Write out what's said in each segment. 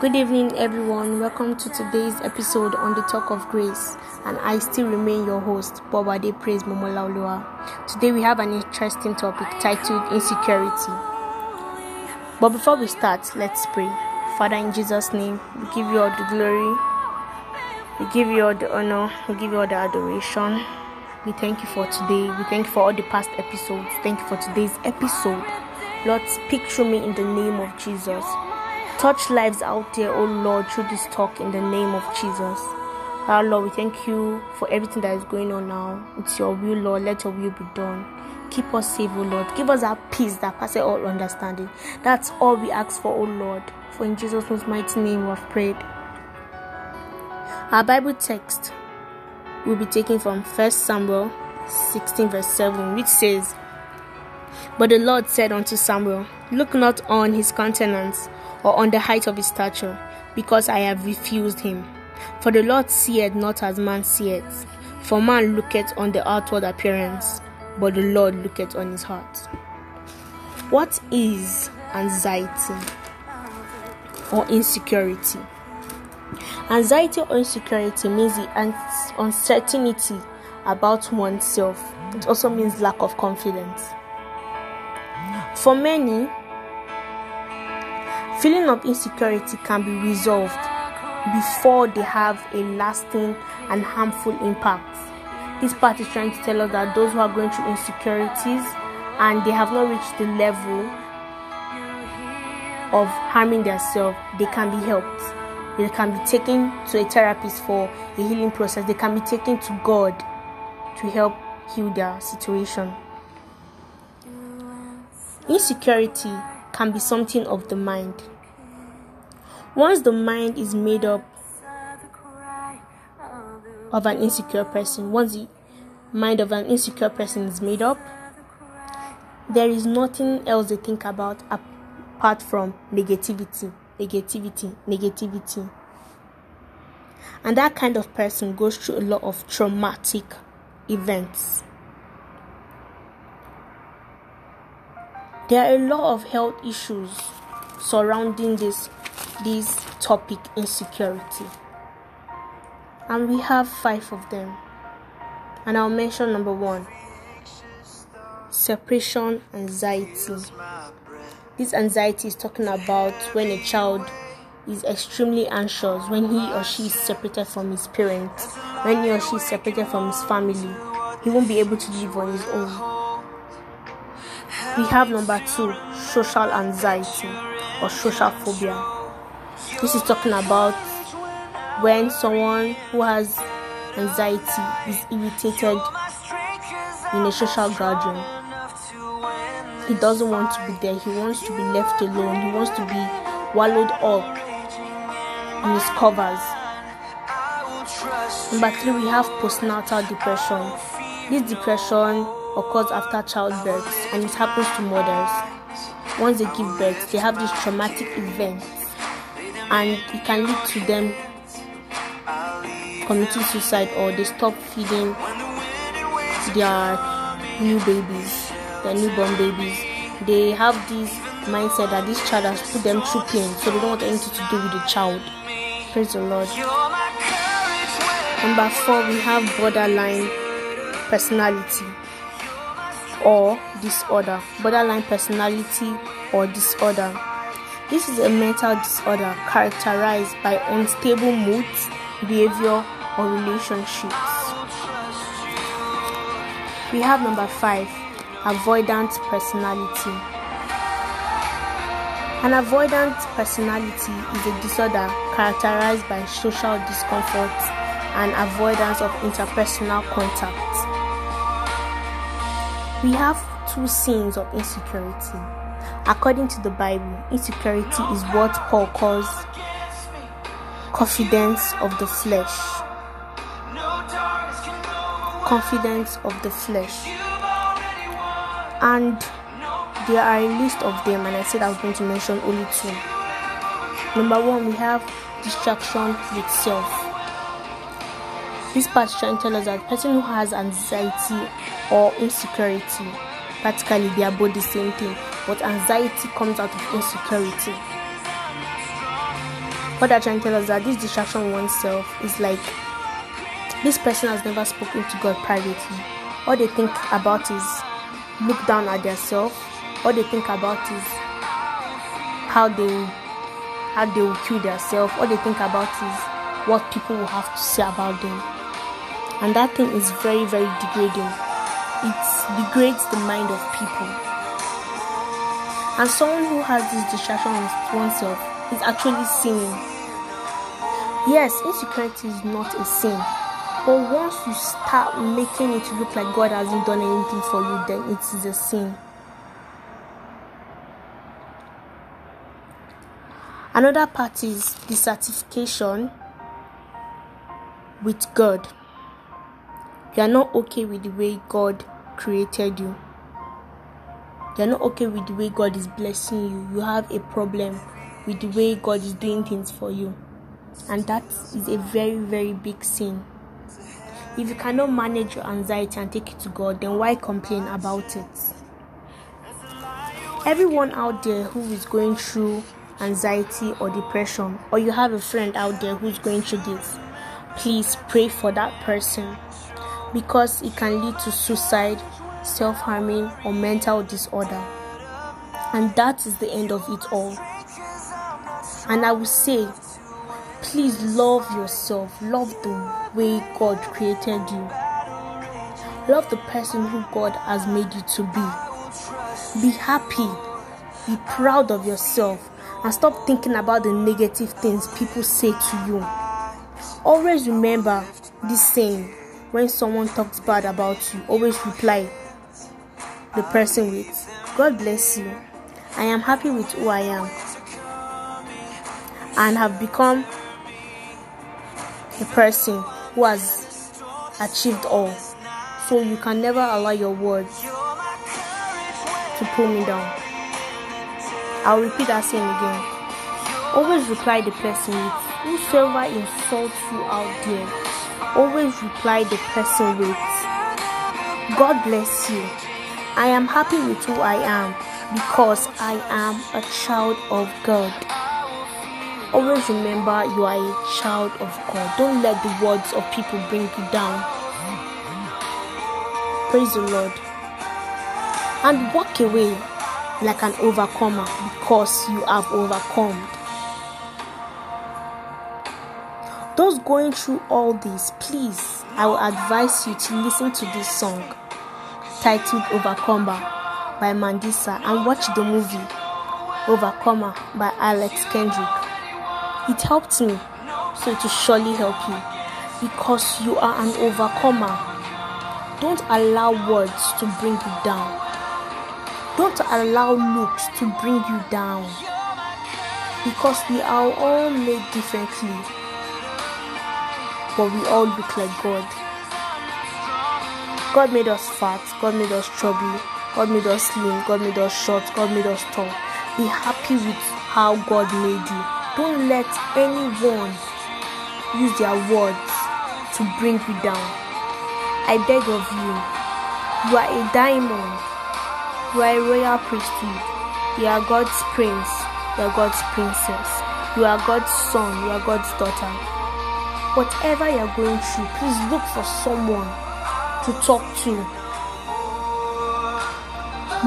Good evening, everyone. Welcome to today's episode on the Talk of Grace, and I still remain your host, Bobade Praise Momolaulua. Today, we have an interesting topic titled Insecurity. But before we start, let's pray. Father, in Jesus' name, we give you all the glory, we give you all the honor, we give you all the adoration. We thank you for today. We thank you for all the past episodes. Thank you for today's episode. Lord, speak through me in the name of Jesus. Touch lives out there, oh Lord, through this talk in the name of Jesus. Our Lord, we thank you for everything that is going on now. It's your will, Lord. Let your will be done. Keep us safe, oh Lord. Give us that peace that passes all understanding. That's all we ask for, oh Lord. For in Jesus' most mighty name we have prayed. Our Bible text will be taken from 1 Samuel 16, verse 7, which says, But the Lord said unto Samuel, Look not on his countenance or on the height of his stature, because I have refused him. For the Lord seeth not as man seeth. For man looketh on the outward appearance, but the Lord looketh on his heart. What is anxiety or insecurity? Anxiety or insecurity means the uncertainty about oneself. It also means lack of confidence. For many, feeling of insecurity can be resolved before they have a lasting and harmful impact. This part is trying to tell us that those who are going through insecurities and they have not reached the level of harming themselves, they can be helped. They can be taken to a therapist for a healing process. They can be taken to God to help heal their situation. Insecurity can be something of the mind. Once the mind is made up of an insecure person, once the mind of an insecure person is made up, there is nothing else they think about apart from negativity, negativity, negativity. And that kind of person goes through a lot of traumatic events. There are a lot of health issues surrounding this this topic insecurity. And we have five of them. And I'll mention number 1. Separation anxiety. This anxiety is talking about when a child is extremely anxious when he or she is separated from his parents, when he or she is separated from his family. He won't be able to live on his own. We have number two, social anxiety or social phobia. This is talking about when someone who has anxiety is irritated in a social gathering. He doesn't want to be there, he wants to be left alone, he wants to be wallowed up in his covers. Number three, we have postnatal depression. This depression occurs after childbirth and it happens to mothers. Once they give birth, they have this traumatic event and it can lead to them committing suicide or they stop feeding their new babies, their newborn babies. They have this mindset that this child has put them through pain, so they don't want anything to do with the child. Praise the Lord. Number four, we have borderline personality or disorder. Borderline personality or disorder. This is a mental disorder characterized by unstable moods, behavior, or relationships. We have number five, avoidant personality. An avoidant personality is a disorder characterized by social discomfort and avoidance of interpersonal contact. We have two sins of insecurity. According to the Bible, insecurity is what Paul calls confidence of the flesh. Confidence of the flesh. And there are a list of them, and I said I was going to mention only two. Number one, we have distraction with self. This part is trying to tell us that person who has anxiety or insecurity, practically they are both the same thing, but anxiety comes out of insecurity. what they're trying to tell us that this distraction oneself is like this person has never spoken to God privately. All they think about is look down at themselves. All they think about is how they how they will kill themselves. All they think about is what people will have to say about them. And that thing is very, very degrading. It degrades the mind of people. And someone who has this distraction of oneself is actually sinning. Yes, insecurity is not a sin. But once you start making it look like God hasn't done anything for you, then it is a sin. Another part is dissatisfaction with God. You are not okay with the way God created you. You are not okay with the way God is blessing you. You have a problem with the way God is doing things for you. And that is a very, very big sin. If you cannot manage your anxiety and take it to God, then why complain about it? Everyone out there who is going through anxiety or depression, or you have a friend out there who's going through this, please pray for that person because it can lead to suicide, self harming, or mental disorder. And that is the end of it all. And I will say, please love yourself, love the way God created you, love the person who God has made you to be. Be happy, be proud of yourself, and stop thinking about the negative things people say to you. Always remember this saying when someone talks bad about you, always reply the person with, God bless you. I am happy with who I am and have become a person who has achieved all. So you can never allow your words to pull me down. I'll repeat that saying again. Always reply the person with whosoever insults you out there. Always reply the person with God bless you. I am happy with who I am because I am a child of God. Always remember you are a child of God. Don't let the words of people bring you down. Praise the Lord. And walk away like an overcomer because you have overcome. Those going through all this, please, I will advise you to listen to this song titled Overcomer by Mandisa and watch the movie Overcomer by Alex Kendrick. It helped me, so it will surely help you because you are an overcomer. Don't allow words to bring you down. Don't allow looks to bring you down because we are all made differently, but we all look like God. God made us fat, God made us chubby, God made us slim, God made us short, God made us tall. Be happy with how God made you. Don't let anyone use their words to bring you down. I beg of you, you are a diamond, you are a royal priesthood, you are God's prince, you are God's princess, you are God's son, you are God's daughter. Whatever you are going through, please look for someone to talk to.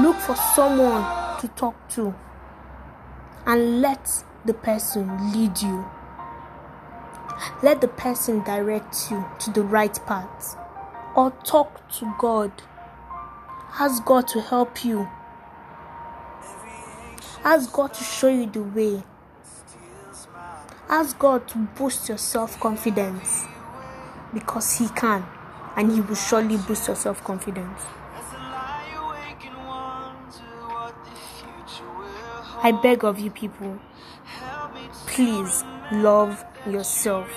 Look for someone to talk to and let the person lead you. Let the person direct you to the right path or talk to God. Ask God to help you. Ask God to show you the way. Ask God to boost your self confidence because He can and He will surely boost your self confidence. I beg of you, people, please love yourself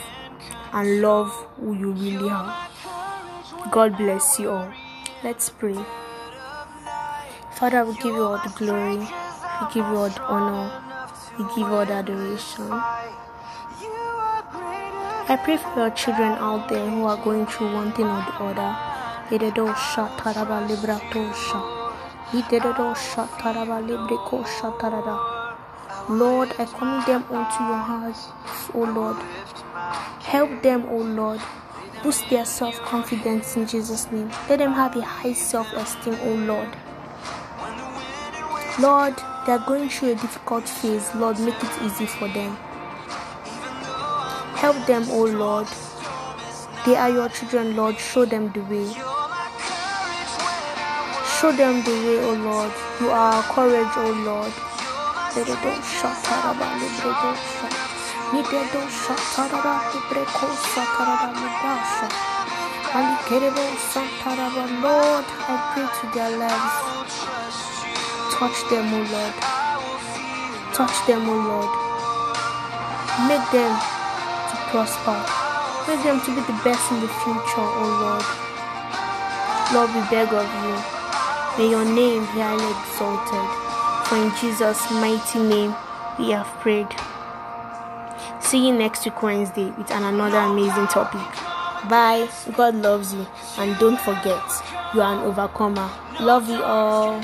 and love who you really are. God bless you all. Let's pray. Father, we give you all the glory, we give you all the honor, we give you all the adoration. I pray for your children out there who are going through one thing or the other. Taraba taraba. Lord, I commit them unto your hands, O Lord. Help them, O Lord. Boost their self confidence in Jesus' name. Let them have a high self esteem, O Lord. Lord, they are going through a difficult phase. Lord, make it easy for them. Help them, O Lord. They are your children, Lord. Show them the way. Show them the way, O Lord. You are our courage, O Lord. Lord, I pray to their lives. Touch them, O Lord. Touch them, O Lord. Make them prosper. Make them to be the best in the future, O Lord. Lord, we beg of you. May your name be highly exalted. For in Jesus' mighty name we have prayed. See you next week Wednesday with an another amazing topic. Bye. God loves you. And don't forget, you are an overcomer. Love you all.